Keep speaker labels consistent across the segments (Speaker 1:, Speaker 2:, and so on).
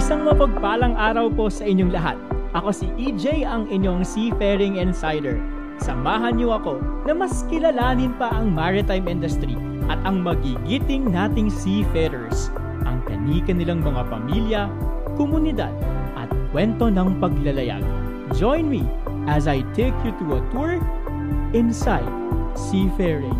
Speaker 1: Isang mapagpalang araw po sa inyong lahat. Ako si EJ ang inyong Seafaring Insider. Samahan niyo ako na mas kilalanin pa ang maritime industry at ang magigiting nating seafarers, ang kanika nilang mga pamilya, komunidad at kwento ng paglalayag. Join me as I take you to a tour inside seafaring.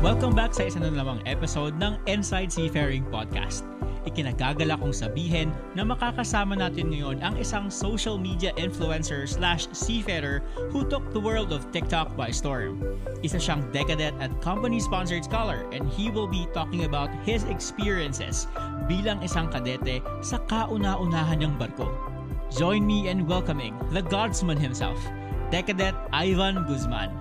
Speaker 1: Welcome back sa isa na namang episode ng Inside Seafaring Podcast. Ikinagagala kong sabihin na makakasama natin ngayon ang isang social media influencer slash seafarer who took the world of TikTok by storm. Isa siyang decadent at company-sponsored scholar and he will be talking about his experiences bilang isang kadete sa kauna-unahan niyang barko. Join me in welcoming the Godsman himself, Decadent Ivan Guzman.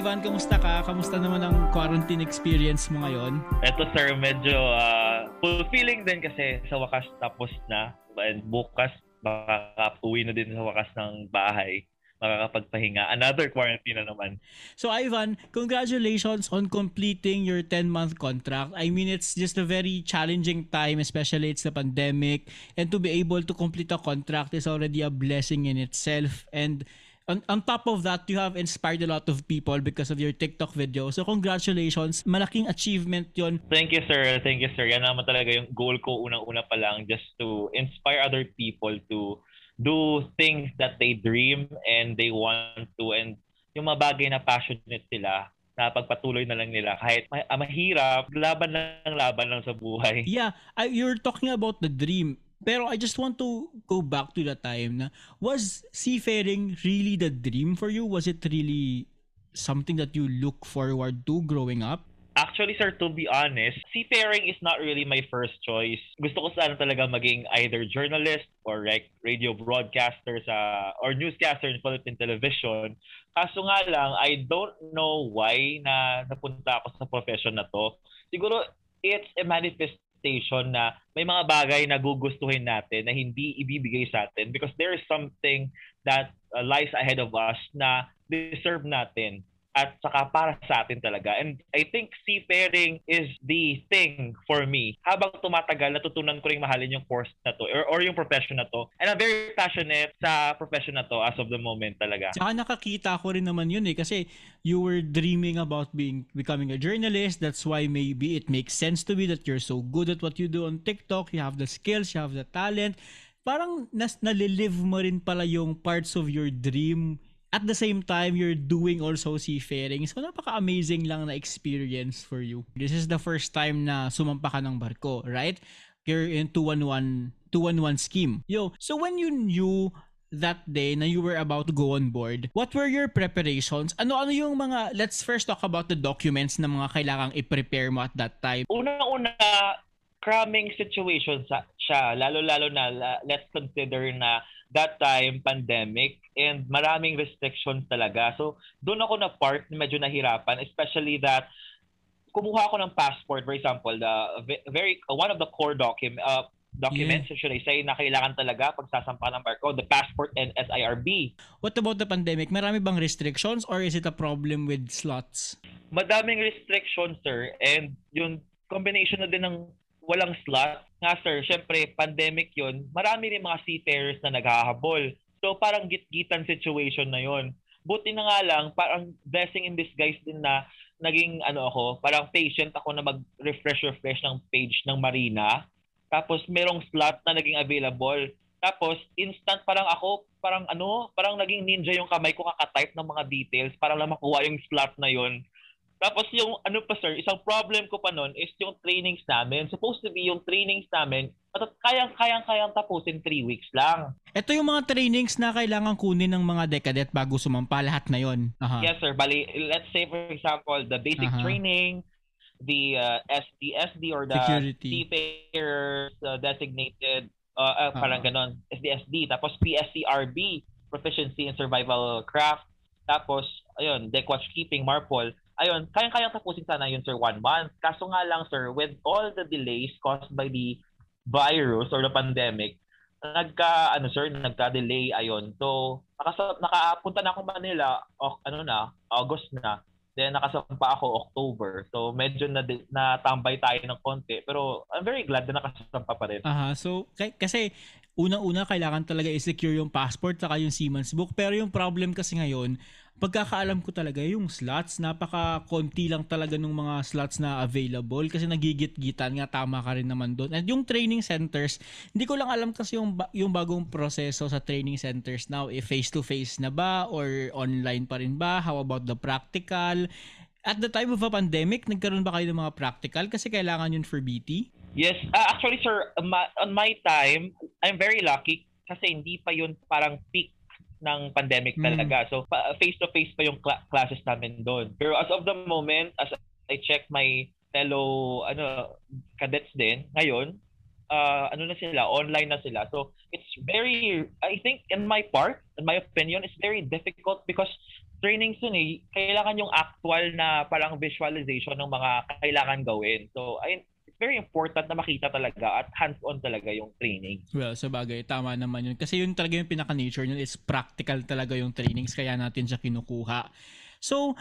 Speaker 1: Ivan, kamusta ka? Kamusta naman ang quarantine experience mo ngayon?
Speaker 2: Eto sir, medyo uh, fulfilling din kasi sa wakas tapos na. And bukas, makaka-uwi na din sa wakas ng bahay makakapagpahinga. Another quarantine na naman.
Speaker 1: So Ivan, congratulations on completing your 10-month contract. I mean, it's just a very challenging time, especially it's the pandemic. And to be able to complete a contract is already a blessing in itself. And on, on top of that, you have inspired a lot of people because of your TikTok video. So congratulations. Malaking achievement yon.
Speaker 2: Thank you, sir. Thank you, sir. Yan naman talaga yung goal ko unang-una pa lang just to inspire other people to do things that they dream and they want to and yung mga bagay na passionate sila na pagpatuloy na lang nila kahit ma- ah, mahirap, laban lang laban lang sa buhay.
Speaker 1: Yeah, I, you're talking about the dream pero I just want to go back to the time na was seafaring really the dream for you? Was it really something that you look forward to growing up?
Speaker 2: Actually, sir, to be honest, seafaring is not really my first choice. Gusto ko sana talaga maging either journalist or like radio broadcaster sa or newscaster in Philippine television. Kaso nga lang, I don't know why na napunta ako sa profession na to. Siguro, it's a manifest station na may mga bagay na gugustuhin natin na hindi ibibigay sa atin because there is something that uh, lies ahead of us na deserve natin at saka para sa atin talaga. And I think seafaring is the thing for me. Habang tumatagal, natutunan ko rin mahalin yung course na to or, or yung profession na to. And I'm very passionate sa profession na to as of the moment talaga.
Speaker 1: Saka nakakita ko rin naman yun eh kasi you were dreaming about being becoming a journalist. That's why maybe it makes sense to me that you're so good at what you do on TikTok. You have the skills, you have the talent. Parang nas nalilive mo rin pala yung parts of your dream at the same time, you're doing also seafaring. So, napaka-amazing lang na experience for you. This is the first time na sumampa ka ng barko, right? You're in 211, 211 scheme. Yo, so when you knew that day na you were about to go on board, what were your preparations? Ano-ano yung mga, let's first talk about the documents na mga kailangang i-prepare mo at that time.
Speaker 2: Una-una, cramming situation sa, siya. Lalo-lalo na, let's consider na that time, pandemic, and maraming restrictions talaga. So, doon ako na part na medyo nahirapan, especially that kumuha ako ng passport, for example, the very one of the core document uh, documents, yeah. should I say, na kailangan talaga pag sasampa ng barko, the passport and SIRB.
Speaker 1: What about the pandemic? Marami bang restrictions or is it a problem with slots?
Speaker 2: Madaming restrictions, sir. And yung combination na din ng walang slot. Nga sir, syempre, pandemic yun, marami rin mga seafarers na naghahabol. So parang git-gitan situation na yon. Buti na nga lang, parang blessing in disguise din na naging ano ako, parang patient ako na mag-refresh-refresh ng page ng Marina. Tapos merong slot na naging available. Tapos instant parang ako, parang ano, parang naging ninja yung kamay ko kaka-type ng mga details para lang makuha yung slot na yon. Tapos yung ano pa sir, isang problem ko pa noon is yung trainings namin. Supposed to be yung trainings namin, at kayang-kayang kayang tapusin 3 weeks lang.
Speaker 1: Ito yung mga trainings na kailangan kunin ng mga decadent bago sumampa lahat na yon.
Speaker 2: Uh-huh. Yes sir, bali let's say for example, the basic uh-huh. training, the uh, SDSD or the Security. seafarers uh, designated uh, uh, parang uh-huh. ganon, SDSD, tapos PSCRB, proficiency in survival craft, tapos ayun, deck watch keeping, MARPOL ayun, kayang-kayang tapusin sana yun, sir, one month. Kaso nga lang, sir, with all the delays caused by the virus or the pandemic, nagka, ano, sir, nagka-delay, ayun. So, nakasa, nakapunta na ako Manila, o, ano na, August na. Then nakasampa ako October. So medyo na natambay tayo ng konti. Pero I'm very glad na nakasampa pa rin.
Speaker 1: Aha. So k- kasi unang-una kailangan talaga i-secure yung passport saka yung Siemens book. Pero yung problem kasi ngayon, pagkakaalam ko talaga yung slots, napaka-konti lang talaga ng mga slots na available kasi nagigit-gitan nga tama ka rin naman doon. And yung training centers, hindi ko lang alam kasi yung, yung bagong proseso sa training centers now, if face-to-face na ba or online pa rin ba? How about the practical? At the time of a pandemic, nagkaroon ba kayo ng mga practical kasi kailangan yun for BT?
Speaker 2: Yes, uh, actually sir, on my time, I'm very lucky kasi hindi pa yun parang peak ng pandemic hmm. talaga. So face-to-face pa yung cl- classes namin doon. Pero as of the moment, as I check my fellow ano cadets din ngayon, uh, ano na sila, online na sila. So it's very I think in my part, in my opinion, it's very difficult because training yun eh, kailangan yung actual na parang visualization ng mga kailangan gawin. So I very important na makita talaga at hands-on talaga yung training.
Speaker 1: Well, sa bagay, tama naman yun. Kasi yun talaga yung pinaka-nature yun is practical talaga yung trainings kaya natin siya kinukuha. So,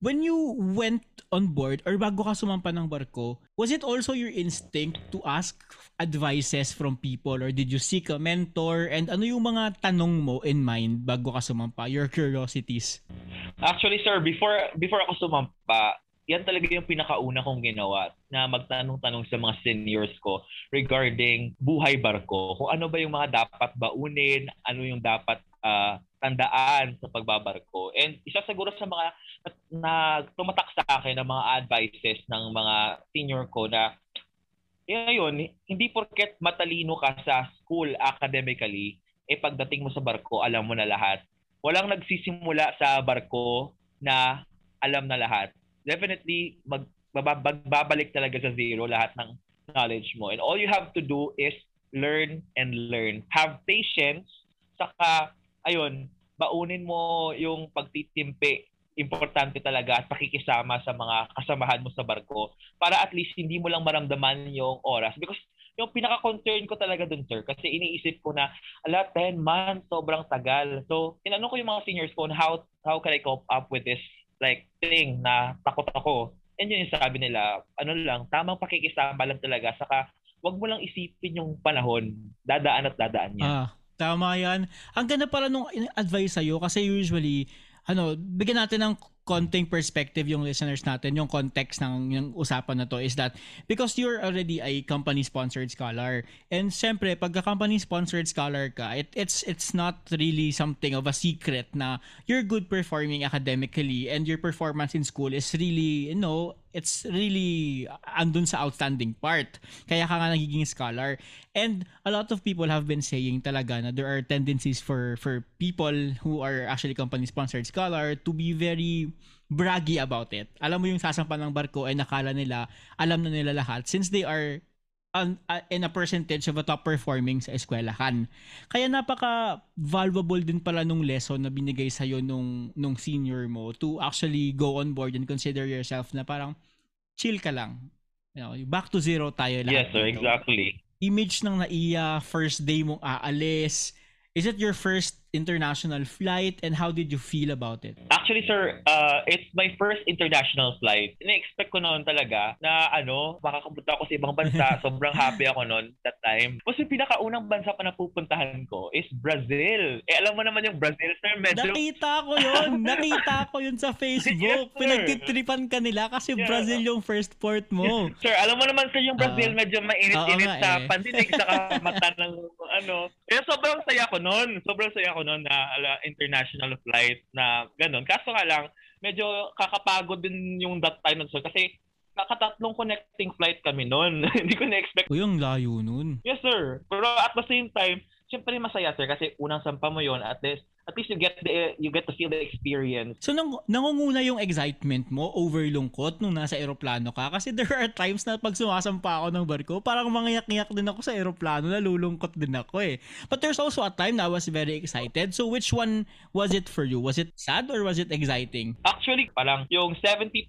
Speaker 1: when you went on board or bago ka sumampa ng barko, was it also your instinct to ask advices from people or did you seek a mentor and ano yung mga tanong mo in mind bago ka sumampa, your curiosities?
Speaker 2: Actually, sir, before before ako sumampa, yan talaga yung pinakauna kong ginawa na magtanong-tanong sa mga seniors ko regarding buhay barko. Kung ano ba yung mga dapat baunin, ano yung dapat uh, tandaan sa pagbabarko. And isa siguro sa mga na tumatak sa akin ng mga advices ng mga senior ko na yun, hindi porket matalino ka sa school academically, eh pagdating mo sa barko, alam mo na lahat. Walang nagsisimula sa barko na alam na lahat definitely mag, magbabalik talaga sa zero lahat ng knowledge mo. And all you have to do is learn and learn. Have patience, saka, ayun, baunin mo yung pagtitimpi. Importante talaga at pakikisama sa mga kasamahan mo sa barko para at least hindi mo lang maramdaman yung oras. Because yung pinaka-concern ko talaga dun, sir, kasi iniisip ko na, ala, 10 months, sobrang tagal. So, tinanong ko yung mga seniors ko on how, how can I cope up with this like thing na takot ako. And yun yung sabi nila, ano lang, tamang pakikisama lang talaga. Saka, wag mo lang isipin yung panahon. Dadaan at dadaan yan.
Speaker 1: Ah, tama yan. Ang ganda pala nung advice sa'yo kasi usually, ano, bigyan natin ng konting perspective yung listeners natin, yung context ng yung usapan na to is that because you're already a company-sponsored scholar, and syempre, pagka company-sponsored scholar ka, it, it's, it's not really something of a secret na you're good performing academically and your performance in school is really, you know, it's really andun sa outstanding part. Kaya ka nga nagiging scholar. And a lot of people have been saying talaga na there are tendencies for for people who are actually company sponsored scholar to be very braggy about it. Alam mo yung sasampan ng barko ay nakala nila alam na nila lahat since they are un, uh, in a percentage of a top performing sa eskwelahan. Kaya napaka valuable din pala nung lesson na binigay sa iyo nung nung senior mo to actually go on board and consider yourself na parang chill ka lang. You know, back to zero tayo
Speaker 2: lahat. Yes, sir, dito. exactly.
Speaker 1: Image ng naiya, first day mong aalis, Is it your first international flight and how did you feel about it?
Speaker 2: Actually, sir, uh, it's my first international flight. Ina-expect ko noon talaga na ano, makakapunta ako sa ibang bansa. Sobrang happy ako noon that time. Kasi pinakaunang bansa pa na pupuntahan ko is Brazil. Eh, alam mo naman yung Brazil, sir, medyo...
Speaker 1: Nakita ko yun! Nakita ko yun sa Facebook. yes, Pinagtitripan ka nila kasi yeah. Brazil yung first port mo.
Speaker 2: Yes, sir, alam mo naman, sir, yung Brazil uh, medyo mainit-init uh, sa eh. pandinig sa mata ng ano. Kaya sobrang saya ko noon. Sobrang saya ko noon na ala, international flight na ganun. Kaso nga lang, medyo kakapagod din yung that time nun. So, kasi nakatatlong connecting flight kami noon. Hindi ko na-expect.
Speaker 1: O yung layo nun.
Speaker 2: Yes, sir. Pero at the same time, syempre masaya, sir. Kasi unang sampa mo yon at least at least you get the you get to feel the experience.
Speaker 1: So nang nangunguna yung excitement mo over lungkot nung nasa eroplano ka kasi there are times na pag sumasampa ako ng barko, parang mangiyak-ngiyak din ako sa eroplano, nalulungkot din ako eh. But there's also a time na I was very excited. So which one was it for you? Was it sad or was it exciting?
Speaker 2: Actually, parang yung 70%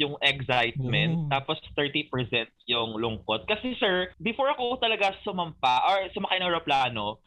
Speaker 2: yung excitement, oh. tapos 30% yung lungkot. Kasi sir, before ako talaga sumampa or sumakay ng eroplano,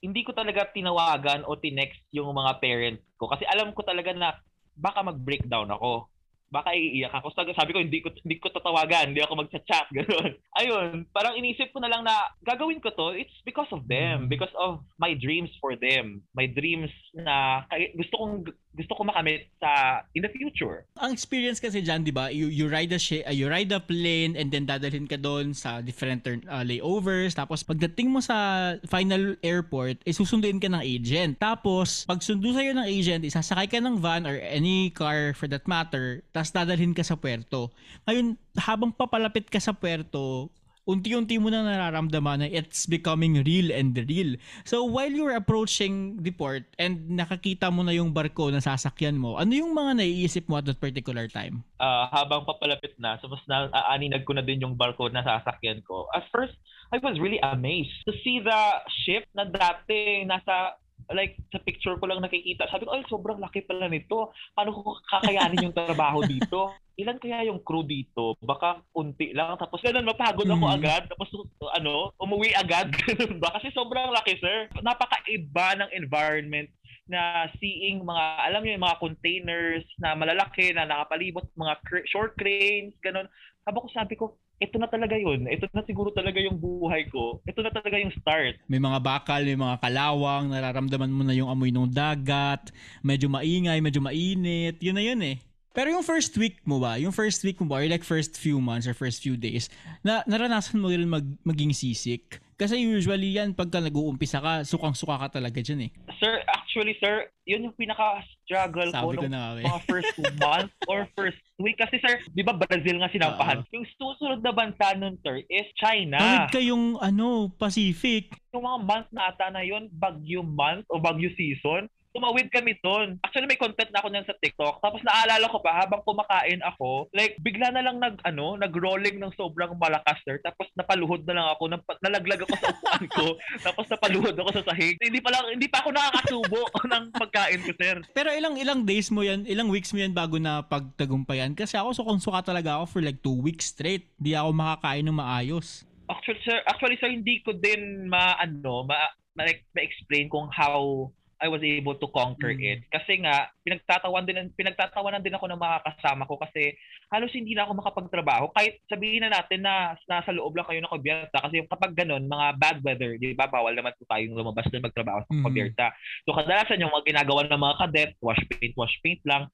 Speaker 2: hindi ko talaga tinawagan o tinext yung mga parents ko kasi alam ko talaga na baka mag-breakdown ako. baka iiyak ako. Sabi, sabi ko, hindi ko, hindi ko tatawagan, hindi ako magchat-chat, gano'n. Ayun, parang inisip ko na lang na gagawin ko to, it's because of them,
Speaker 1: Mm.
Speaker 2: because of my dreams for them. My dreams na gusto kong gusto ko makamit sa in the future.
Speaker 1: Ang experience kasi dyan, di ba, you, you ride a shi- uh, you ride a plane and then dadalhin ka doon sa different turn, uh, layovers. Tapos pagdating mo sa final airport, eh, susunduin ka ng agent. Tapos, pag sundo sa'yo ng agent, isasakay ka ng van or any car for that matter, tapos dadalhin ka sa puerto. Ngayon, habang papalapit ka sa puerto, unti-unti mo na nararamdaman na it's becoming real and real. So while you're approaching the port and nakakita mo na yung barko na sasakyan mo, ano yung mga naiisip mo at that particular time?
Speaker 2: Ah, habang papalapit na, so mas na aaninag ko na din yung barko na sasakyan ko. At first, I was really amazed to see the ship na dati nasa like sa picture ko lang nakikita. Sabi ko, ay, sobrang laki pala nito. Paano ko kakayanin yung trabaho dito? Ilan kaya yung crew dito? Baka unti lang. Tapos ganun, mapagod ako
Speaker 1: Mhm.
Speaker 2: agad. Tapos ano, umuwi agad. Ba? Kasi sobrang laki, sir. Napakaiba ng environment na seeing mga, alam niyo yung mga containers na malalaki na nakapalibot, mga cr- short cranes, ganun. Habang ko sabi ko, ito na talaga yun. Ito na siguro talaga yung buhay ko. Ito na talaga yung start.
Speaker 1: May mga bakal, may mga kalawang, nararamdaman mo na yung amoy ng dagat, medyo maingay, medyo mainit, yun na yun eh. Pero yung first week mo ba, yung first week mo ba, or like first few months or first few days, na naranasan mo rin mag, maging sisik? Kasi usually yan, pagka nag-uumpisa ka, sukang-suka ka talaga dyan eh.
Speaker 2: Sir, actually, sir, yun yung pinaka-struggle ko
Speaker 1: Sabi ko
Speaker 2: nung
Speaker 1: na nga eh.
Speaker 2: mga first month or first week. Kasi sir, di ba Brazil nga sinampahan? Yung susunod na bansa nun, sir, is China.
Speaker 1: Tawid kayong ano, Pacific.
Speaker 2: yung mga month na ata na yun, Bagyo month o Bagyo season, tumawid kami doon. Actually, may content na ako niyan sa TikTok. Tapos naalala ko pa, habang kumakain ako, like, bigla na lang nag, ano, nag-rolling ng sobrang malakas, sir. Tapos napaluhod na lang ako, nap- nalaglag ako sa upuan ko. tapos napaluhod ako sa sahig. Hindi pa lang, hindi pa ako nakakasubo ng pagkain ko, sir.
Speaker 1: Pero ilang ilang days mo yan, ilang weeks mo yan bago na pagtagumpayan? Kasi ako sukang-suka talaga ako for like two weeks straight. Di ako makakain ng maayos.
Speaker 2: Actually, sir, actually, sir, hindi ko din ma-ano, ma, ma, ma-explain kung how I was able to conquer
Speaker 1: Mm.
Speaker 2: it. Kasi nga, pinagtatawan din, pinagtatawanan din ako ng mga kasama ko kasi halos hindi na ako makapagtrabaho. Kahit sabihin na natin na nasa loob lang kayo ng Cubierta kasi kapag ganun, mga bad weather, di ba, bawal naman po tayong lumabas na magtrabaho sa. Cubierta. So kadalasan yung mga ginagawa ng mga cadet, wash paint, wash paint lang.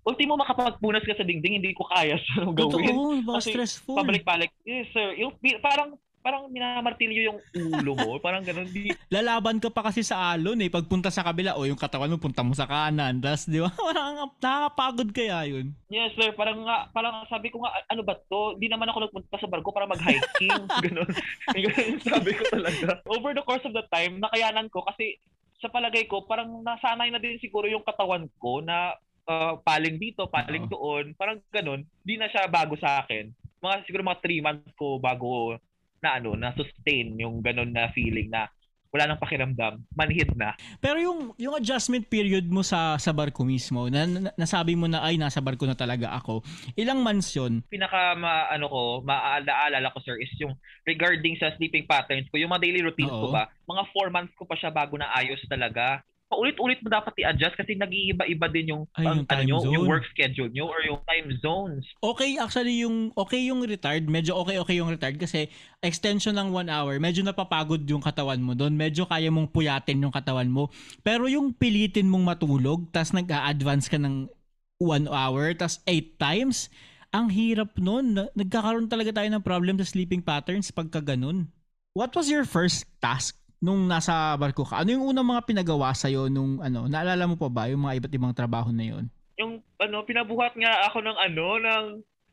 Speaker 2: Ultimo makapagpunas ka sa dingding, hindi ko kaya sa gawin
Speaker 1: Totoo,
Speaker 2: Kasi
Speaker 1: stressful.
Speaker 2: pabalik-balik. Yes, sir. Yung, parang parang minamartilyo yung ulo mo. parang ganun. Di,
Speaker 1: Lalaban ka pa kasi sa alon eh. Pagpunta sa kabila, o yung katawan mo, punta mo sa kanan. Tapos, di ba? Parang nakakapagod kaya yun.
Speaker 2: yes, sir. Parang nga, parang sabi ko nga, ano ba to? Di naman ako nagpunta sa barko para mag-hiking. ganun. Ganun sabi ko talaga. Over the course of the time, nakayanan ko kasi sa palagay ko, parang nasanay na din siguro yung katawan ko na uh, paling dito, paling
Speaker 1: Oo.
Speaker 2: doon. Parang ganun. Di na siya bago sa akin. Mga siguro mga 3 months ko bago na ano, na sustain yung ganun na feeling na wala nang pakiramdam, manhid na.
Speaker 1: Pero yung yung adjustment period mo sa sa barko mismo, na, na- nasabi mo na ay nasa barko na talaga ako. Ilang months yun?
Speaker 2: Pinaka ma, ano ko, maaalala ko sir is yung regarding sa sleeping patterns ko, yung mga daily routines ko
Speaker 1: Oo.
Speaker 2: ba, mga 4 months ko pa siya bago na ayos talaga. Paulit-ulit mo dapat i-adjust kasi nag-iiba-iba din yung,
Speaker 1: Ay, yung
Speaker 2: ano nyo, yung work schedule nyo or yung time zones.
Speaker 1: Okay, actually yung okay yung retired, medyo okay okay yung retired kasi extension ng one hour, medyo napapagod yung katawan mo doon, medyo kaya mong puyatin yung katawan mo. Pero yung pilitin mong matulog, tas nag-a-advance ka ng one hour, tas eight times, ang hirap nun. Na- Nagkakaroon talaga tayo ng problem sa sleeping patterns pagka ganun. What was your first task nung nasa barko ka? Ano yung unang mga pinagawa sa'yo nung ano, naalala mo pa ba yung mga iba't ibang trabaho na yun?
Speaker 2: Yung ano, pinabuhat nga ako ng ano, ng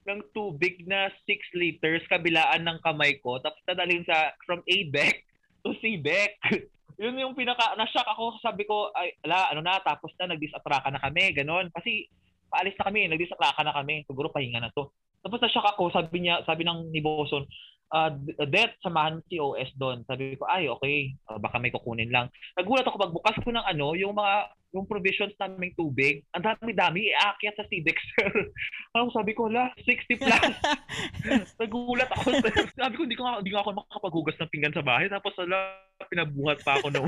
Speaker 2: ng tubig na 6 liters kabilaan ng kamay ko tapos dadalhin sa from A deck to C deck. Yun yung pinaka na-shock ako, sabi ko ay ala ano na tapos na nag-disatraka na kami, ganon. Kasi paalis na kami, nag-disatraka na kami. Siguro pahinga na to. Tapos na-shock ako, sabi niya, sabi ng ni Boson, uh, Det, samahan si OS doon. Sabi ko, ay, okay, Ah, baka may kukunin lang. Nagulat ako pagbukas ko ng ano, yung mga yung provisions naming tubig, ang dami-dami, iakyat sa Cidex, sir. Ano, sabi ko, la, 60 plus. Nagulat ako, sir. Sabi ko, hindi ko nga, hindi nga ako makakapaghugas ng pinggan sa bahay. Tapos, ala, pinabuhat pa ako ng,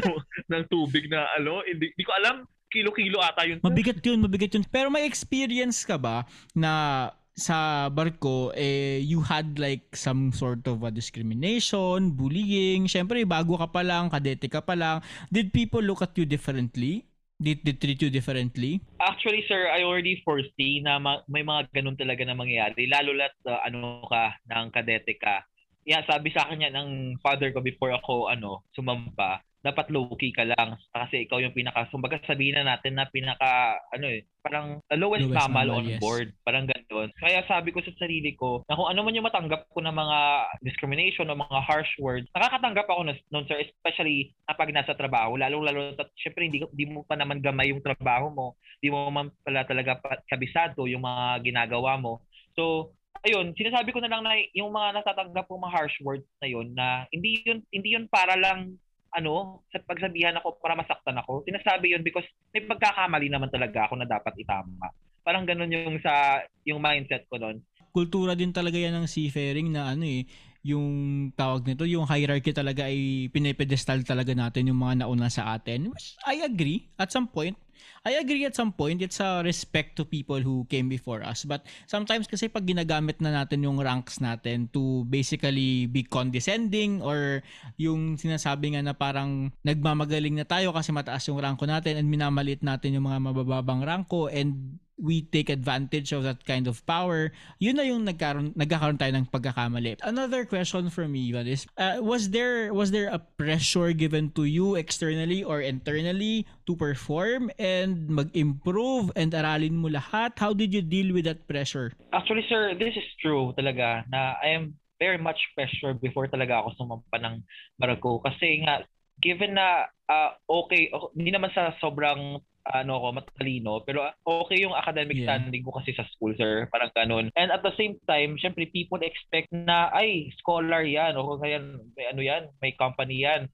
Speaker 2: ng tubig na, ano, hindi, hindi ko alam. kilo-kilo ata yun.
Speaker 1: Mabigat yun, mabigat yun. Pero may experience ka ba na sa barko, eh, you had like some sort of a discrimination, bullying. Siyempre, bago ka pa lang, kadete ka pa lang. Did people look at you differently? Did they treat you differently?
Speaker 2: Actually, sir, I already foresee na ma- may mga ganun talaga na mangyayari. Lalo lat uh, ano ka, ng kadete ka. Yeah, sabi sa akin yan ng father ko before ako ano sumampa dapat low-key ka lang kasi ikaw yung pinaka, kumbaga sabihin na natin na pinaka, ano eh, parang lowest, lowest mammal, mammal on yes. board. Parang ganun. Kaya sabi ko sa sarili ko na kung ano man yung matanggap ko ng mga discrimination o mga harsh words, nakakatanggap ako noon sir, especially kapag nasa trabaho. Lalo-lalo, syempre hindi, hindi mo pa naman gamay yung trabaho mo. Hindi mo man pala talaga kabisado yung mga ginagawa mo. So, ayun, sinasabi ko na lang na yung mga natatanggap kong mga harsh words na yun na hindi yun hindi yun para lang ano, sa pagsabihan ako para masaktan ako. Sinasabi yun because may pagkakamali naman talaga ako na dapat itama. Parang ganun yung sa yung mindset ko noon.
Speaker 1: Kultura din talaga yan ng seafaring na ano eh, yung tawag nito, yung hierarchy talaga ay pinipedestal talaga natin yung mga nauna sa atin. Which I agree at some point. I agree at some point, it's a respect to people who came before us. But sometimes kasi pag ginagamit na natin yung ranks natin to basically be condescending or yung sinasabi nga na parang nagmamagaling na tayo kasi mataas yung ranko natin and minamalit natin yung mga mabababang ranko and we take advantage of that kind of power, yun na yung nagkaroon, nagkakaroon tayo ng pagkakamali. Another question from me Ivan, is, uh, was there was there a pressure given to you externally or internally to perform and mag-improve and aralin mo lahat? How did you deal with that pressure?
Speaker 2: Actually, sir, this is true talaga na I am very much pressure before talaga ako sumampa ng barko kasi nga given na uh, okay, okay, hindi naman sa sobrang ano ko matalino. Pero okay yung academic yeah. standing ko kasi sa school sir. Parang ganun. And at the same time syempre people expect na ay scholar yan. O kaya may ano yan may company yan.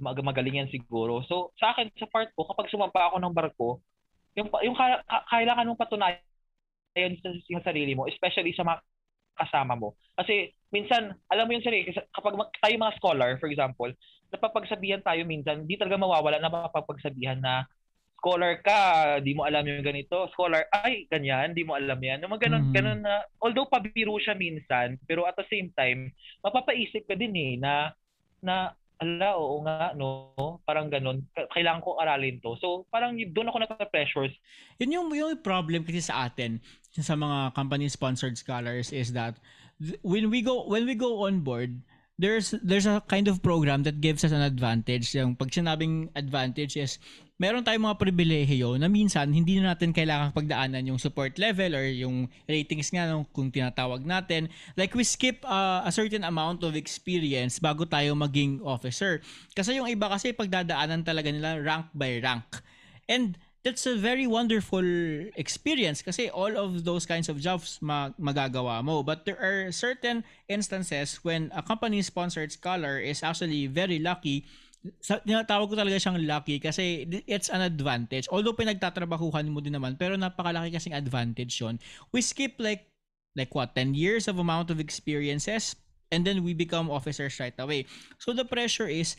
Speaker 2: Mag magaling yan siguro. So sa akin sa part ko kapag sumampa ako ng barko yung yung kailangan mong patunayan sa, sa sarili mo especially sa mga kasama mo. Kasi minsan alam mo yun sir kapag tayo mga scholar for example napapagsabihan tayo minsan hindi talaga mawawala na mapapagsabihan na scholar ka, di mo alam yung ganito. Scholar, ay, ganyan, di mo alam yan. Yung mga ganun, mm. ganun na, although pabiro siya minsan, pero at the same time, mapapaisip ka din eh, na, na, ala, oo nga, no? Parang ganun. Kailangan ko aralin to. So, parang doon ako nagka-pressures.
Speaker 1: Yun yung, yung problem kasi sa atin, sa mga company-sponsored scholars is that when we go when we go on board, there's there's a kind of program that gives us an advantage. Yung pag sinabing advantage is meron tayong mga pribilehiyo na minsan hindi na natin kailangan pagdaanan yung support level or yung ratings nga nung kung tinatawag natin. Like we skip uh, a certain amount of experience bago tayo maging officer. Kasi yung iba kasi pagdadaanan talaga nila rank by rank. And that's a very wonderful experience kasi all of those kinds of jobs mag- magagawa mo. But there are certain instances when a company-sponsored scholar is actually very lucky sa, tinatawag ko talaga siyang lucky kasi it's an advantage. Although pinagtatrabahuhan mo din naman, pero napakalaki kasing advantage yon. We skip like like what 10 years of amount of experiences and then we become officers right away. So the pressure is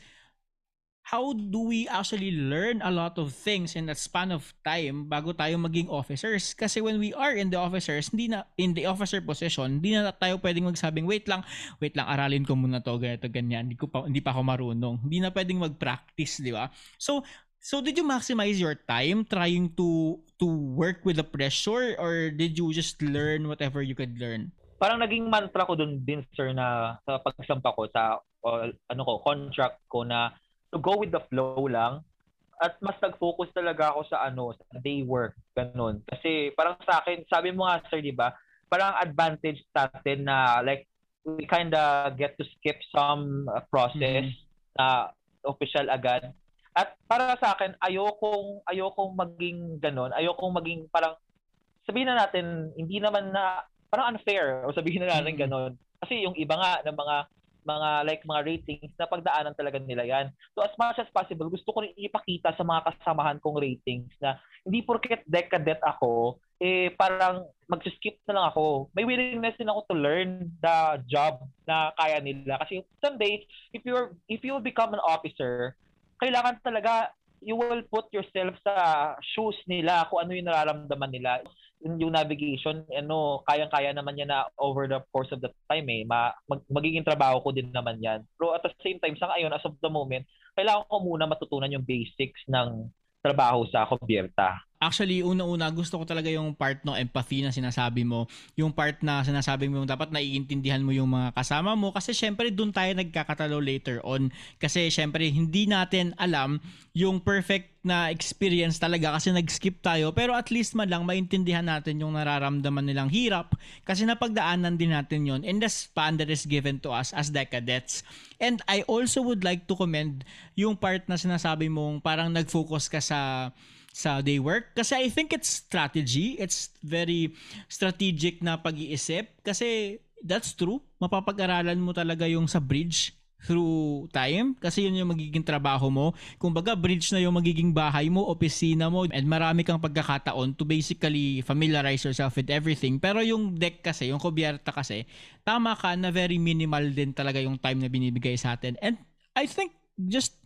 Speaker 1: how do we actually learn a lot of things in that span of time bago tayo maging officers? Kasi when we are in the officers, hindi na, in the officer position, hindi na tayo pwedeng magsabing, wait lang, wait lang, aralin ko muna to, ganito, ganyan, hindi, ko pa, hindi pa ako marunong. Hindi na pwedeng mag-practice, di ba? So, So did you maximize your time trying to to work with the pressure or did you just learn whatever you could learn?
Speaker 2: Parang naging mantra ko dun din sir na sa pagsampa ko sa uh, ano ko contract ko na to go with the flow lang. At mas nag-focus talaga ako sa ano, sa day work, ganun. Kasi parang sa akin, sabi mo nga sir, di ba? Parang advantage sa atin na like we kind of get to skip some uh, process mm-hmm. na official agad. At para sa akin, ayokong ayokong maging ganun, ayokong maging parang sabihin na natin hindi naman na parang unfair o sabihin na natin mm-hmm. ganun. Kasi yung iba nga ng mga mga like mga ratings na pagdaanan talaga nila yan. So as much as possible, gusto ko rin ipakita sa mga kasamahan kong ratings na hindi porket decadent ako, eh parang mag-skip na lang ako. May willingness din ako to learn the job na kaya nila. Kasi someday, if you're if you become an officer, kailangan talaga you will put yourself sa shoes nila kung ano yung nararamdaman nila yung navigation, ano, kayang-kaya naman yan na over the course of the time eh. Ma, mag, magiging trabaho ko din naman yan. Pero at the same time, sa ngayon, as of the moment, kailangan ko muna matutunan yung basics ng trabaho sa kubyerta.
Speaker 1: Actually, una-una gusto ko talaga yung part ng empathy na sinasabi mo. Yung part na sinasabi mo dapat naiintindihan mo yung mga kasama mo kasi syempre doon tayo nagkakatalo later on. Kasi syempre hindi natin alam yung perfect na experience talaga kasi nag-skip tayo pero at least man lang maintindihan natin yung nararamdaman nilang hirap kasi napagdaanan din natin yon in the span that is given to us as decadets. And I also would like to commend yung part na sinasabi mong parang nag-focus ka sa sa day work kasi I think it's strategy it's very strategic na pag-iisip kasi that's true mapapag-aralan mo talaga yung sa bridge through time kasi yun yung magiging trabaho mo. Kumbaga bridge na yung magiging bahay mo, opisina mo and marami kang pagkakataon to basically familiarize yourself with everything. Pero yung deck kasi, yung kubyerta kasi, tama ka na very minimal din talaga yung time na binibigay sa atin. And I think just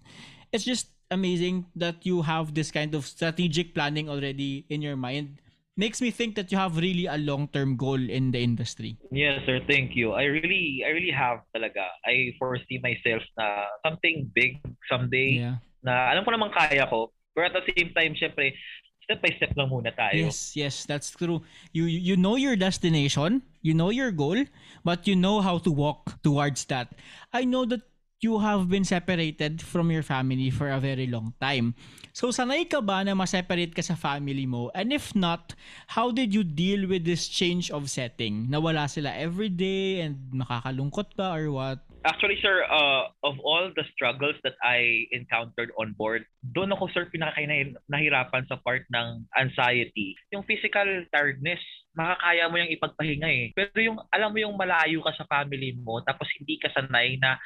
Speaker 1: it's just amazing that you have this kind of strategic planning already in your mind. Makes me think that you have really a long-term goal in the industry.
Speaker 2: Yes, sir. Thank you. I really, I really have talaga. I foresee myself na something big someday. Yeah. Na alam ko naman kaya ko. But at the same time, syempre, step by step lang muna tayo.
Speaker 1: Yes, yes, that's true. You you know your destination, you know your goal, but you know how to walk towards that. I know that you have been separated from your family for a very long time. So sanay ka ba na ma-separate ka sa family mo? And if not, how did you deal with this change of setting? Nawala sila every day and makakalungkot ba or what?
Speaker 2: Actually, sir, uh, of all the struggles that I encountered on board, doon ako, sir, pinaka-nahirapan sa part ng anxiety. Yung physical tiredness, makakaya mo yung ipagpahinga eh. Pero yung, alam mo yung malayo ka sa family mo, tapos hindi ka sanay na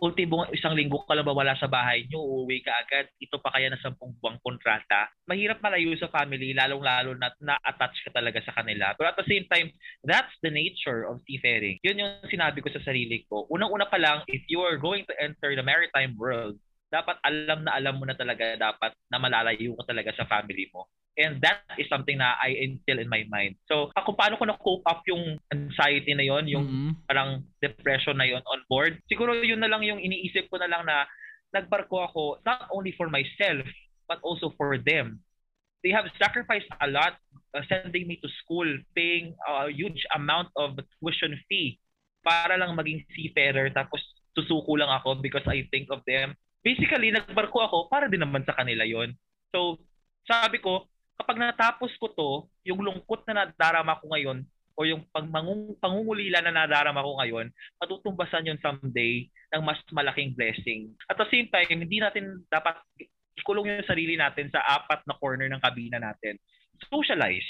Speaker 2: ultimo isang linggo ka lang wala sa bahay nyo, uuwi ka agad, ito pa kaya na sampung buwang kontrata, mahirap malayo sa family, lalong-lalo na na-attach ka talaga sa kanila. Pero at the same time, that's the nature of seafaring. Yun yung sinabi ko sa sarili ko. Unang-una pa lang, if you are going to enter the maritime world, dapat alam na alam mo na talaga dapat na malalayo ka talaga sa family mo. And that is something na I instill in my mind. So, ako paano ko na-cope up yung anxiety na yon yung mm-hmm. parang depression na yon on board. Siguro yun na lang yung iniisip ko na lang na nagbarko ako not only for myself, but also for them. They have sacrificed a lot uh, sending me to school, paying a huge amount of tuition fee para lang maging seafarer tapos susuko lang ako because I think of them. Basically, nagbarko ako para din naman sa kanila yon. So, sabi ko, kapag natapos ko to, yung lungkot na nadarama ko ngayon o yung pangmangung, pangungulila na nadarama ko ngayon, matutumbasan yun someday ng mas malaking blessing. At the same time, hindi natin dapat ikulong yung sarili natin sa apat na corner ng kabina natin. Socialize.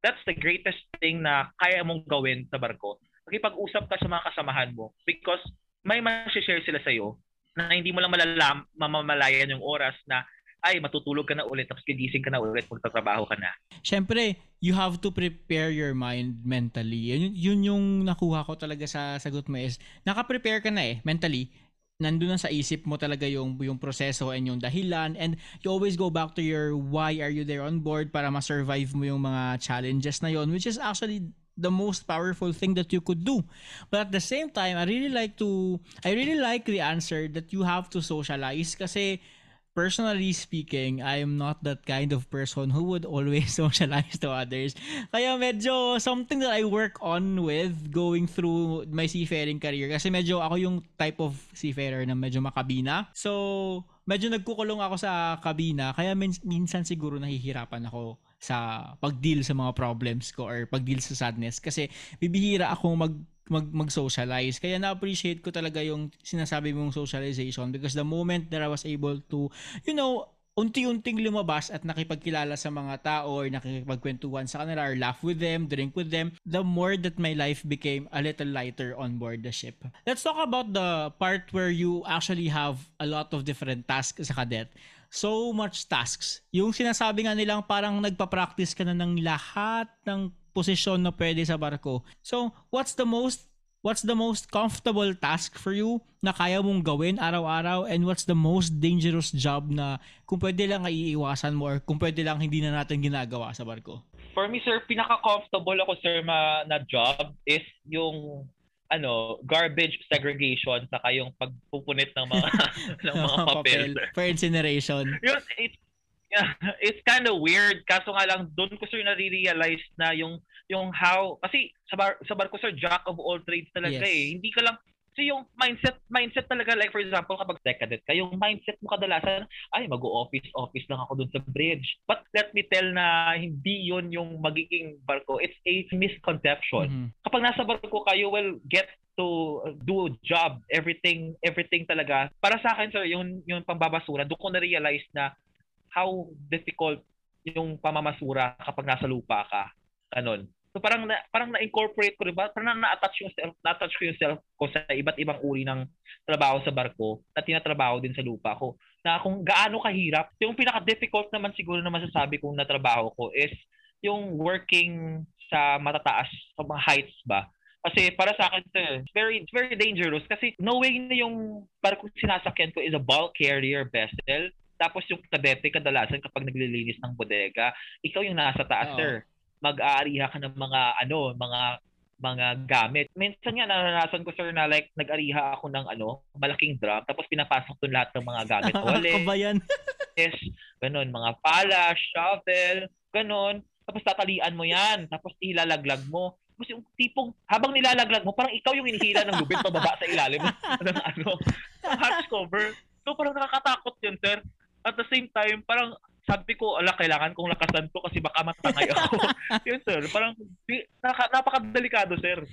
Speaker 2: That's the greatest thing na kaya mong gawin sa barko. Makipag-usap ka sa mga kasamahan mo because may ma-share sila sa'yo na hindi mo lang malalam, mamamalayan yung oras na ay matutulog ka na ulit tapos gigising ka na ulit magtatrabaho ka na.
Speaker 1: Syempre, you have to prepare your mind mentally. Yun, yun yung nakuha ko talaga sa sagot mo is naka-prepare ka na eh mentally nandun na sa isip mo talaga yung yung proseso and yung dahilan and you always go back to your why are you there on board para ma-survive mo yung mga challenges na yon which is actually the most powerful thing that you could do. But at the same time, I really like to I really like the answer that you have to socialize kasi personally speaking, I am not that kind of person who would always socialize to others. Kaya medyo something that I work on with going through my seafaring career. Kasi medyo ako yung type of seafarer na medyo makabina. So, medyo nagkukulong ako sa kabina. Kaya min- minsan siguro nahihirapan ako sa pag-deal sa mga problems ko or pag-deal sa sadness. Kasi bibihira akong mag mag mag-socialize. Kaya na-appreciate ko talaga yung sinasabi mong socialization because the moment that I was able to, you know, unti-unting lumabas at nakipagkilala sa mga tao or nakikipagkwentuhan sa kanila or laugh with them, drink with them, the more that my life became a little lighter on board the ship. Let's talk about the part where you actually have a lot of different tasks sa cadet. So much tasks. Yung sinasabi nga nilang parang nagpa-practice ka na ng lahat ng posisyon na pwede sa barko. So, what's the most what's the most comfortable task for you na kaya mong gawin araw-araw and what's the most dangerous job na kung pwede lang iiwasan mo or kung pwede lang hindi na natin ginagawa sa barko?
Speaker 2: For me, sir, pinaka-comfortable ako, sir, ma, na job is yung ano, garbage segregation saka yung pagpupunit ng mga ng mga papel. papel
Speaker 1: for incineration.
Speaker 2: Yun, it's yeah, it's kind of weird kaso nga lang doon ko sir na-realize na yung yung how kasi sa bar, sa barko sir jack of all trades talaga yes. eh. Hindi ka lang kasi yung mindset mindset talaga like for example kapag decadent ka yung mindset mo kadalasan ay mag-office office lang ako dun sa bridge. But let me tell na hindi yon yung magiging barko. It's a misconception. Mm-hmm. kapag nasa barko ka you will get to do job. Everything everything talaga. Para sa akin sir yung yung pambabasura doon ko na realize na how difficult yung pamamasura kapag nasa lupa ka. Ganun So parang na, parang na-incorporate ko ba? Parang na-attach yung self, na-attach ko yung self ko sa iba't ibang uri ng trabaho sa barko na tinatrabaho din sa lupa ko. Na kung gaano kahirap, yung pinaka-difficult naman siguro na masasabi kong natrabaho ko is yung working sa matataas, sa mga heights ba. Kasi para sa akin, it's very, it's very dangerous kasi knowing na yung barko sinasakyan ko is a bulk carrier vessel, tapos yung kadete kadalasan kapag naglilinis ng bodega, ikaw yung nasa taas, oh. sir mag-aariha ka ng mga ano, mga mga gamit. Minsan nga naranasan ko sir na like nag-ariha ako ng ano, malaking drum tapos pinapasok doon lahat ng mga gamit.
Speaker 1: Wale. Kabayan.
Speaker 2: yes, ganun, mga pala, shovel, ganun. Tapos tatalian mo yan, tapos ilalaglag mo. Tapos yung tipong, habang nilalaglag mo, parang ikaw yung inihila ng lubid pababa sa ilalim ng ano, hatch cover. So parang nakakatakot yun, sir. At the same time, parang sabi ko, ala, kailangan kong lakasan to kasi baka matangay ako. yun, sir. Parang, naka, napakadelikado, sir.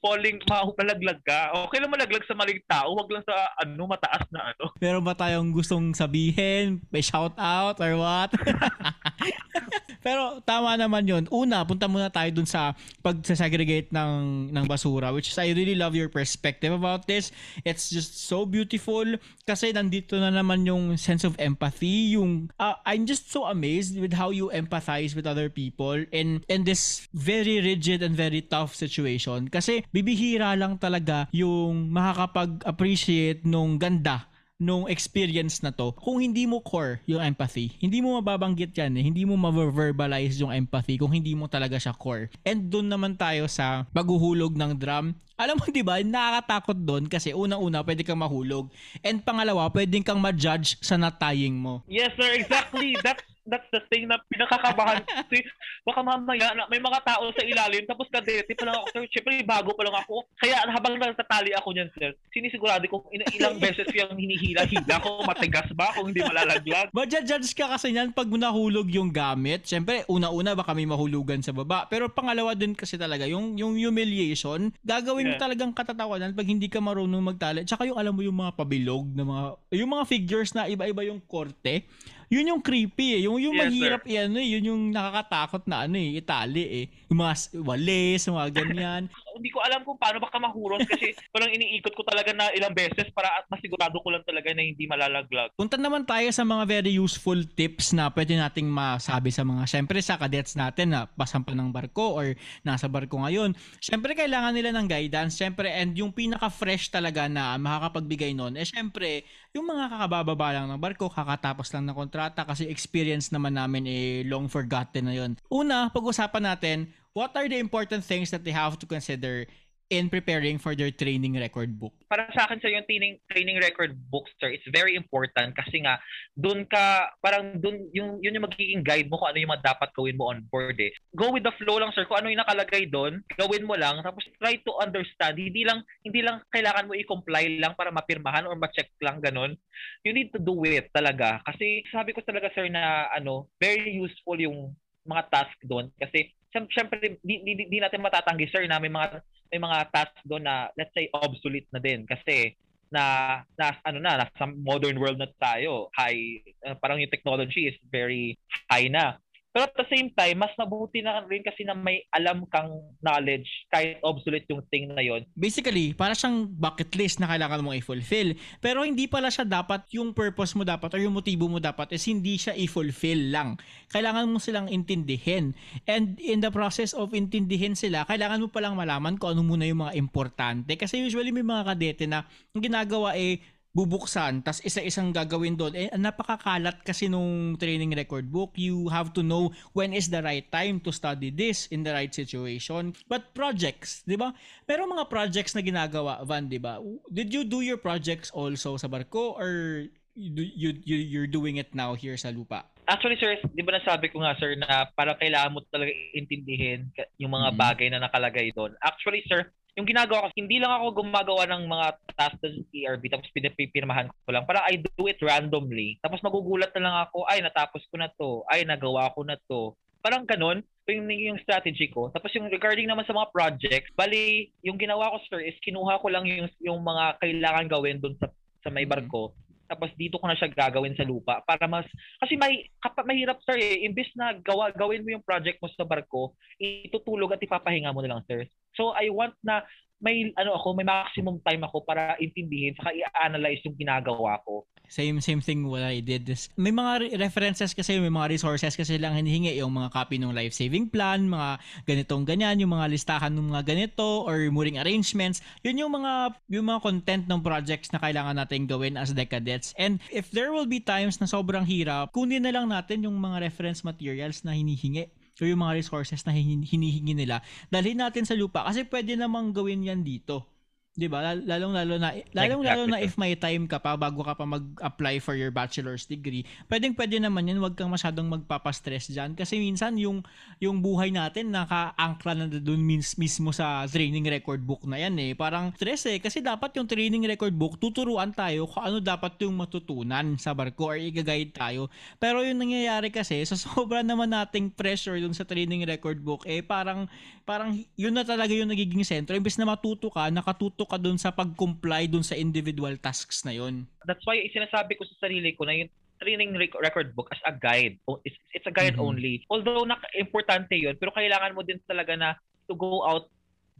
Speaker 2: Falling, malaglag ka. Okay lang malaglag sa maling tao, wag lang sa ano, mataas na ano.
Speaker 1: Pero ba tayong gustong sabihin? May shout out or what? Pero tama naman yun. Una, punta muna tayo dun sa pag-segregate ng, ng basura, which is I really love your perspective about this. It's just so beautiful kasi nandito na naman yung sense of empathy, yung uh, I'm just so amazed with how you empathize with other people in in this very rigid and very tough situation kasi bibihira lang talaga yung makakapag-appreciate nung ganda nung experience na to, kung hindi mo core yung empathy, hindi mo mababanggit yan eh, hindi mo ma-verbalize yung empathy kung hindi mo talaga siya core. And doon naman tayo sa paghuhulog ng drum. Alam mo 'di ba, nakakatakot doon kasi unang-una pwede kang mahulog and pangalawa pwede kang ma-judge sa nataying mo.
Speaker 2: Yes sir, exactly. That's that's the thing na pinakakabahan. Kasi baka mamaya na may mga tao sa ilalim tapos kadete pa lang ako sir. Syempre bago pa lang ako. Kaya habang nagtatali ako niyan sir sinisigurado ko in- ilang beses yung hinihila-hila ko matigas ba kung hindi malalaglag?
Speaker 1: Maja-judge ka kasi niyan pag nahulog yung gamit. Syempre una-una baka may mahulugan sa baba. Pero pangalawa din kasi talaga yung yung humiliation gagawin yeah. mo talagang katatawanan pag hindi ka marunong magtali. Tsaka yung alam mo yung mga pabilog na mga yung mga figures na iba-iba yung korte yun yung creepy eh. Yung, yung yes, mahirap sir. yan eh. Yun yung nakakatakot na ano eh, itali eh. Yung mga walis, mga ganyan.
Speaker 2: Hindi ko alam kung paano baka mahuros kasi parang iniikot ko talaga na ilang beses para at masigurado ko lang talaga na hindi malalaglag.
Speaker 1: Punta naman tayo sa mga very useful tips na pwede nating masabi sa mga, syempre sa cadets natin na pasampa ng barko or nasa barko ngayon. Syempre kailangan nila ng guidance. Syempre and yung pinaka-fresh talaga na makakapagbigay nun, eh syempre yung mga kakabababa lang ng barko, kakatapos lang ng kontrata kasi experience naman namin eh long forgotten na yon. Una, pag-usapan natin, what are the important things that they have to consider in preparing for their training record book?
Speaker 2: Para sa akin sa yung training training record book sir, it's very important kasi nga doon ka parang doon yung yun yung magiging guide mo kung ano yung mga dapat gawin mo on board eh. Go with the flow lang sir, kung ano yung nakalagay doon, gawin mo lang tapos try to understand. Hindi lang hindi lang kailangan mo i-comply lang para mapirmahan or ma-check lang ganun. You need to do it talaga kasi sabi ko talaga sir na ano, very useful yung mga task doon kasi syempre di, di, di natin matatanggi sir na may mga may mga tasks doon na let's say obsolete na din. Kasi na, na ano na nasa modern world na tayo. High uh, parang yung technology is very high na Pero at the same time, mas mabuti na rin kasi na may alam kang knowledge kahit obsolete yung thing na yon.
Speaker 1: Basically, para siyang bucket list na kailangan mong i-fulfill. Pero hindi pala siya dapat, yung purpose mo dapat or yung motibo mo dapat is hindi siya i-fulfill lang. Kailangan mo silang intindihin. And in the process of intindihin sila, kailangan mo palang malaman kung ano muna yung mga importante. Kasi usually may mga kadete na ang ginagawa eh, bubuksan, tas isa-isang gagawin doon. Eh, napakakalat kasi nung training record book. You have to know when is the right time to study this in the right situation. But projects, di ba? Pero mga projects na ginagawa, Van, di ba? Did you do your projects also sa barko or you, you, you, you're doing it now here sa lupa?
Speaker 2: Actually, sir, di ba nasabi ko nga, sir, na parang kailangan mo talaga intindihin yung mga mm-hmm. bagay na nakalagay doon. Actually, sir, yung ginagawa ko, hindi lang ako gumagawa ng mga tasks sa ERB tapos pinapipirmahan ko lang. Parang I do it randomly. Tapos magugulat na lang ako, ay natapos ko na to, ay nagawa ko na to. Parang ganun, yung, yung strategy ko. Tapos yung regarding naman sa mga projects, bali, yung ginawa ko sir is kinuha ko lang yung, yung mga kailangan gawin doon sa, sa may barko tapos dito ko na siya gagawin sa lupa para mas kasi may kapag mahirap sir eh imbis na gawa gawin mo yung project mo sa barko itutulog at ipapahinga mo na lang sir so I want na may ano ako, may maximum time ako para intindihin saka i-analyze yung ginagawa ko.
Speaker 1: Same same thing what I did. This, may mga references kasi, may mga resources kasi lang hinihingi yung mga copy ng life saving plan, mga ganitong ganyan, yung mga listahan ng mga ganito or mooring arrangements. Yun yung mga yung mga content ng projects na kailangan natin gawin as decadets. And if there will be times na sobrang hirap, kunin na lang natin yung mga reference materials na hinihingi So yung mga resources na hinihingi nila, dalhin natin sa lupa kasi pwede namang gawin yan dito. 'Di ba? Lalong lalo na lalong lalo na if may time ka pa bago ka pa mag-apply for your bachelor's degree, pwedeng pwede naman 'yun, wag kang masyadong magpapa-stress diyan kasi minsan yung yung buhay natin naka-angkla na doon means mismo sa training record book na 'yan eh. Parang stress eh kasi dapat yung training record book tuturuan tayo kung ano dapat yung matutunan sa barko or i-guide tayo. Pero yung nangyayari kasi sa sobra naman nating pressure dun sa training record book eh parang parang yun na talaga yung nagiging sentro imbes na matuto ka, nakatuto natuto ka dun sa pag-comply dun sa individual tasks na yun.
Speaker 2: That's why sinasabi ko sa sarili ko na yung training record book as a guide. It's, it's a guide mm-hmm. only. Although na importante yun, pero kailangan mo din talaga na to go out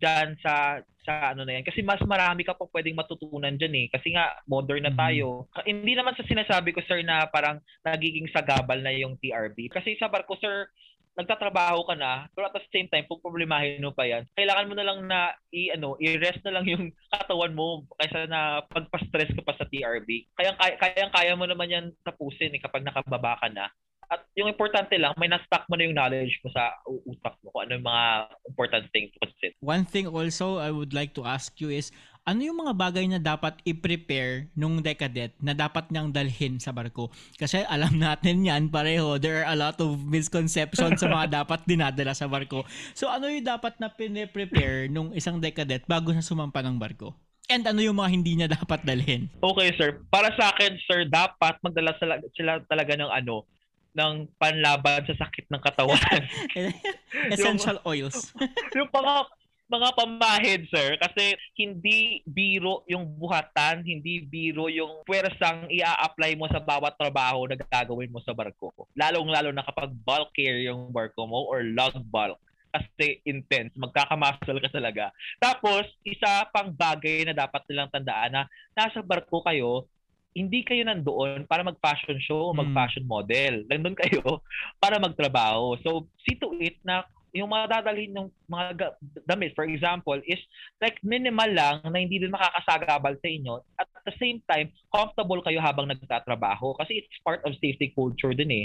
Speaker 2: dyan sa sa ano na yan kasi mas marami ka pa pwedeng matutunan diyan eh kasi nga modern na tayo mm-hmm. hindi naman sa sinasabi ko sir na parang nagiging sagabal na yung TRB kasi sa barko sir nagtatrabaho ka na, pero at the same time, kung problemahin mo pa yan, kailangan mo na lang na i ano, i-rest na lang yung katawan mo kaysa na pagpa-stress ka pa sa TRB. Kaya kaya kaya mo naman yan tapusin eh, kapag nakababa ka na. At yung importante lang, may na-stock mo na yung knowledge mo sa utak mo kung ano yung mga important thing to consider.
Speaker 1: One thing also I would like to ask you is, ano yung mga bagay na dapat i-prepare nung decadet na dapat niyang dalhin sa barko? Kasi alam natin yan pareho, there are a lot of misconceptions sa mga dapat dinadala sa barko. So ano yung dapat na pine-prepare nung isang decadet bago sa sumampa ng barko? And ano yung mga hindi niya dapat dalhin?
Speaker 2: Okay, sir. Para sa akin, sir, dapat magdala sila, sila talaga ng ano, ng panlaban sa sakit ng katawan.
Speaker 1: Essential yung, oils.
Speaker 2: yung pang mga pamahid, sir, kasi hindi biro yung buhatan, hindi biro yung pwersang i-apply mo sa bawat trabaho na gagawin mo sa barko. Lalong-lalo na kapag bulk care yung barko mo or log bulk kasi intense, magkakamuscle ka talaga. Tapos, isa pang bagay na dapat nilang tandaan na nasa barko kayo, hindi kayo nandoon para mag-fashion show o hmm. mag-fashion model. Nandun kayo para magtrabaho. So, see to it na yung mga dadalhin ng mga damit, for example, is like minimal lang na hindi din makakasagabal sa inyo. At the same time, comfortable kayo habang nagtatrabaho. Kasi it's part of safety culture din eh.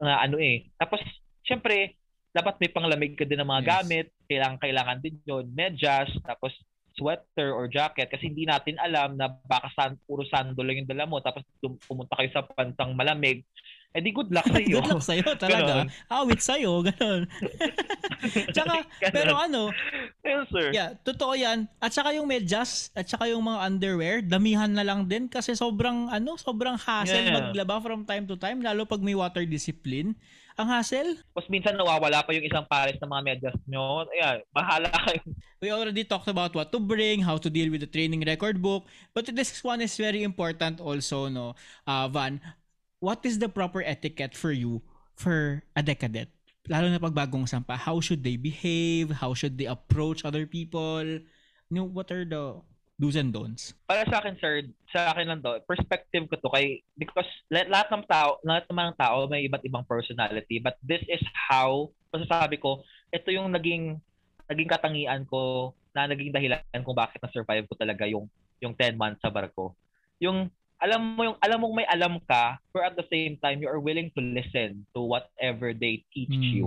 Speaker 2: Na ano eh. Tapos, syempre, dapat may panglamig ka din ng mga yes. gamit. Kailangan, kailangan din yun. Medyas, tapos sweater or jacket kasi hindi natin alam na baka san, puro sando lang yung dala mo tapos pumunta kayo sa pantang malamig eh di good luck sa'yo.
Speaker 1: good luck sa'yo talaga. Ganon. Awit sa'yo, ganun. tsaka, ganun. pero ano,
Speaker 2: yes, sir.
Speaker 1: yeah, totoo yan. At saka yung medyas, at saka yung mga underwear, damihan na lang din kasi sobrang, ano, sobrang hassle yeah. maglaba from time to time, lalo pag may water discipline. Ang hassle.
Speaker 2: Tapos minsan nawawala pa yung isang pares ng mga medyas nyo. Ayan, bahala kayo.
Speaker 1: We already talked about what to bring, how to deal with the training record book. But this one is very important also, no, uh, Van what is the proper etiquette for you for a decadent? lalo na pag bagong sampa, how should they behave? How should they approach other people? You know, what are the do's and don'ts?
Speaker 2: Para sa akin, sir, sa akin lang to, perspective ko to kay because lahat ng tao, lahat naman ng tao may iba't ibang personality, but this is how masasabi ko, ito yung naging naging katangian ko na naging dahilan kung bakit na-survive ko talaga yung yung 10 months sa barko. Yung alam mo yung alam mong may alam ka, but at the same time you are willing to listen to whatever they teach mm. you.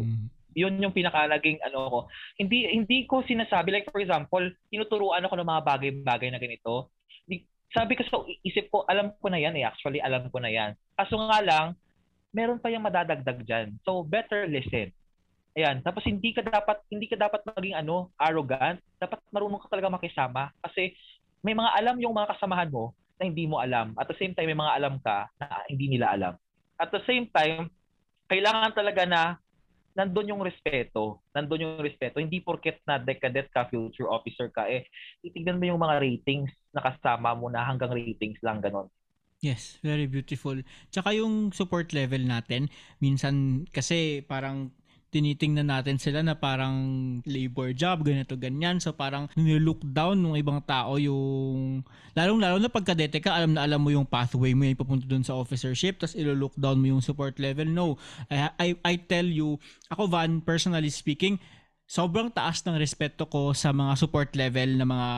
Speaker 2: Yun yung pinakalaging ano ko. Hindi hindi ko sinasabi like for example, tinuturuan ako ng mga bagay-bagay na ganito. Sabi ko sa isip ko, alam ko na yan eh. Actually, alam ko na yan. Kaso nga lang, meron pa yung madadagdag diyan. So better listen. Ayan, tapos hindi ka dapat hindi ka dapat maging ano, arrogant. Dapat marunong ka talaga makisama kasi may mga alam yung mga kasamahan mo na hindi mo alam. At the same time, may mga alam ka na hindi nila alam. At the same time, kailangan talaga na nandun yung respeto. Nandun yung respeto. Hindi porket na decadet ka, future officer ka, eh, titignan mo yung mga ratings na kasama mo na hanggang ratings lang, ganon.
Speaker 1: Yes, very beautiful. Tsaka yung support level natin, minsan kasi parang tinitingnan natin sila na parang labor job, ganito, ganyan. So parang nilook down ng ibang tao yung, lalong-lalo na pagkadete ka, alam na alam mo yung pathway mo yung papunta dun sa officership, tapos ilo-look down mo yung support level. No, I, I, I tell you, ako Van, personally speaking, sobrang taas ng respeto ko sa mga support level na mga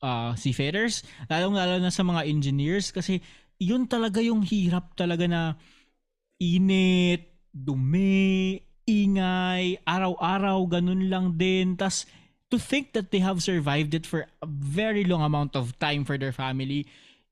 Speaker 1: uh, seafarers, lalong-lalo na sa mga engineers kasi yun talaga yung hirap talaga na init, dumi, ingay, araw-araw, ganun lang din. Tas, to think that they have survived it for a very long amount of time for their family,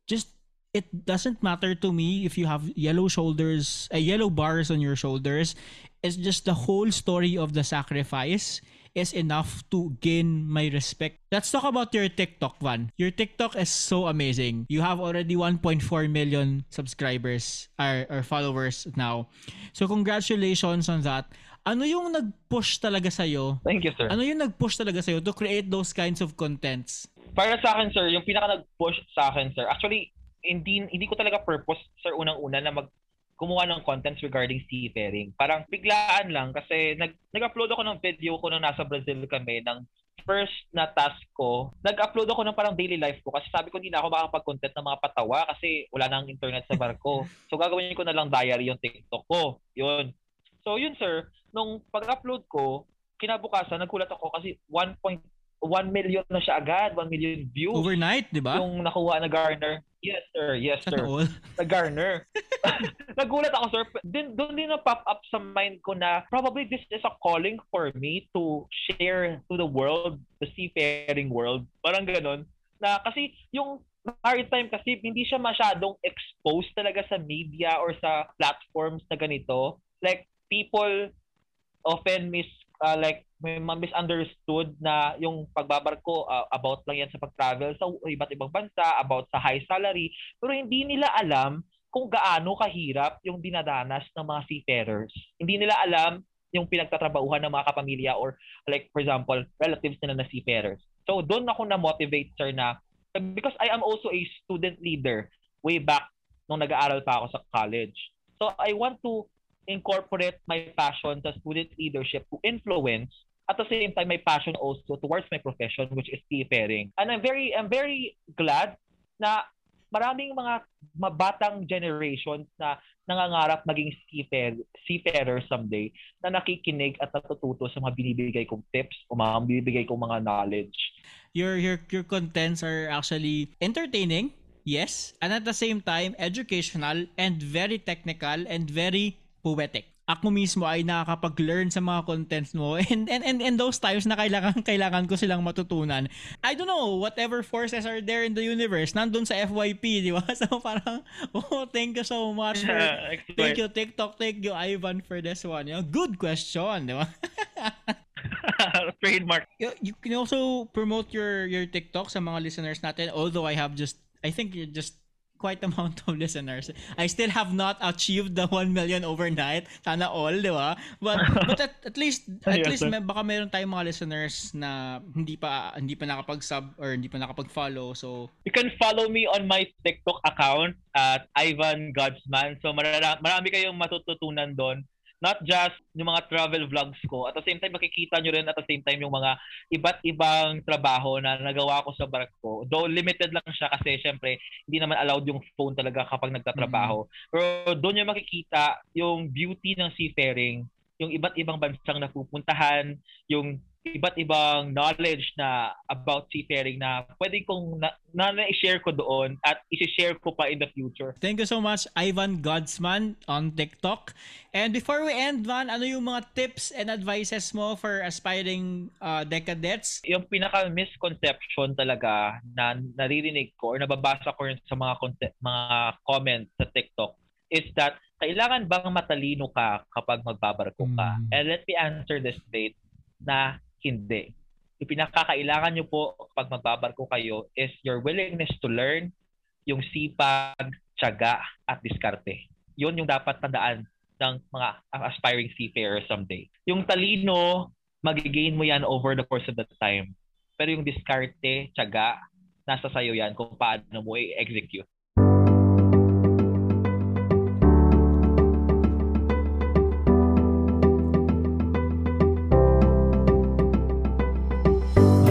Speaker 1: just, it doesn't matter to me if you have yellow shoulders, uh, yellow bars on your shoulders. It's just the whole story of the sacrifice is enough to gain my respect. Let's talk about your TikTok, Van. Your TikTok is so amazing. You have already 1.4 million subscribers or, or followers now. So congratulations on that. Ano yung nag-push talaga sa'yo?
Speaker 2: Thank you, sir.
Speaker 1: Ano yung nag-push talaga sa'yo to create those kinds of contents?
Speaker 2: Para sa akin, sir, yung pinaka nag-push sa akin, sir, actually, hindi hindi ko talaga purpose, sir, unang-una na mag kumuha ng contents regarding seafaring. Parang biglaan lang kasi nag, nag-upload ako ng video ko nung nasa Brazil kami ng first na task ko, nag-upload ako ng parang daily life ko kasi sabi ko hindi na ako makakapag-content ng mga patawa kasi wala nang internet sa barko. So gagawin ko na lang diary yung TikTok ko. Yun. So yun sir, nung pag-upload ko, kinabukasan nagkulat ako kasi 1.1 million na siya agad, 1 million views.
Speaker 1: Overnight, di ba?
Speaker 2: Yung nakuha na Garner. Yes, sir. Yes, sir. Sa Garner. Nagulat ako, sir. Din, doon din na-pop up sa mind ko na probably this is a calling for me to share to the world, the seafaring world. Parang ganun. Na kasi yung maritime kasi hindi siya masyadong exposed talaga sa media or sa platforms na ganito. Like, people often miss uh, like may misunderstood na yung pagbabarko uh, about lang yan sa pag-travel sa iba't ibang bansa, about sa high salary, pero hindi nila alam kung gaano kahirap yung dinadanas ng mga seafarers. Hindi nila alam yung pinagtatrabahuhan ng mga kapamilya or like for example, relatives nila na seafarers. So doon ako na-motivate sir na because I am also a student leader way back nung nag-aaral pa ako sa college. So I want to incorporate my passion sa student leadership to influence at the same time my passion also towards my profession which is seafaring. And I'm very I'm very glad na maraming mga mabatang generation na nangangarap maging seafarer, seafarer someday na nakikinig at natututo sa mga binibigay kong tips o mga binibigay kong mga knowledge.
Speaker 1: Your your your contents are actually entertaining, yes, and at the same time educational and very technical and very poetic. Ako mismo ay nakakapag-learn sa mga contents mo and and and, and those times na kailangan kailangan ko silang matutunan. I don't know, whatever forces are there in the universe, nandun sa FYP, di ba? So parang, oh, thank you so much for, thank you TikTok, thank you Ivan for this one. You know, good question, di ba?
Speaker 2: Trademark.
Speaker 1: You, you can also promote your your TikTok sa mga listeners natin although I have just I think you just quite amount of listeners. I still have not achieved the 1 million overnight. Sana all, di ba? But, but at, at least, at yes, least may, baka meron tayong mga listeners na hindi pa hindi pa nakapag-sub or hindi pa nakapag-follow. So,
Speaker 2: you can follow me on my TikTok account at Ivan Godsman. So, marami, marami kayong matututunan doon not just yung mga travel vlogs ko. At the same time, makikita nyo rin at the same time yung mga iba't ibang trabaho na nagawa ko sa barko. Though limited lang siya kasi syempre hindi naman allowed yung phone talaga kapag nagtatrabaho. Mm-hmm. Pero doon yung makikita yung beauty ng seafaring, yung iba't ibang bansang napupuntahan, yung iba't ibang knowledge na about seafaring na pwede kong na, na, na-share ko doon at i-share ko pa in the future.
Speaker 1: Thank you so much, Ivan Godsman on TikTok. And before we end, Van, ano yung mga tips and advices mo for aspiring uh, decadets?
Speaker 2: Yung pinaka-misconception talaga na naririnig ko or nababasa ko sa mga, content, mga comments sa TikTok is that kailangan bang matalino ka kapag magbabarko ka? Mm. And let me answer this straight na hindi. Yung pinakakailangan nyo po pag magbabarko kayo is your willingness to learn, yung sipag, tiyaga, at diskarte. Yun yung dapat tandaan ng mga aspiring seafarers someday. Yung talino, magigain mo yan over the course of the time. Pero yung diskarte, tiyaga, nasa sayo yan kung paano mo i-execute.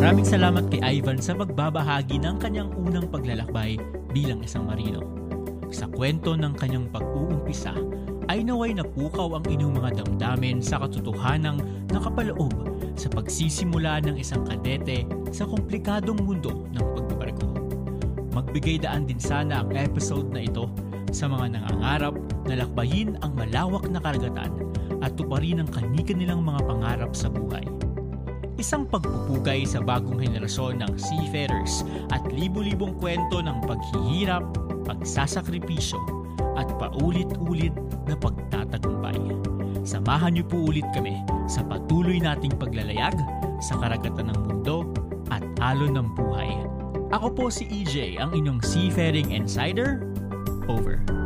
Speaker 1: Maraming salamat kay Ivan sa magbabahagi ng kanyang unang paglalakbay bilang isang marino. Sa kwento ng kanyang pag-uumpisa ay naway napukaw ang inyong mga damdamin sa katotohanang nakapaloob sa pagsisimula ng isang kadete sa komplikadong mundo ng pagbabarko. Magbigay daan din sana ang episode na ito sa mga nangangarap na lakbayin ang malawak na karagatan at tuparin ang kanika nilang mga pangarap sa buhay isang pagpupugay sa bagong henerasyon ng seafarers at libu-libong kwento ng paghihirap, pagsasakripisyo at paulit-ulit na pagtatagumpay. Samahan niyo po ulit kami sa patuloy nating paglalayag sa karagatan ng mundo at alon ng buhay. Ako po si EJ, ang inyong Seafaring Insider. Over.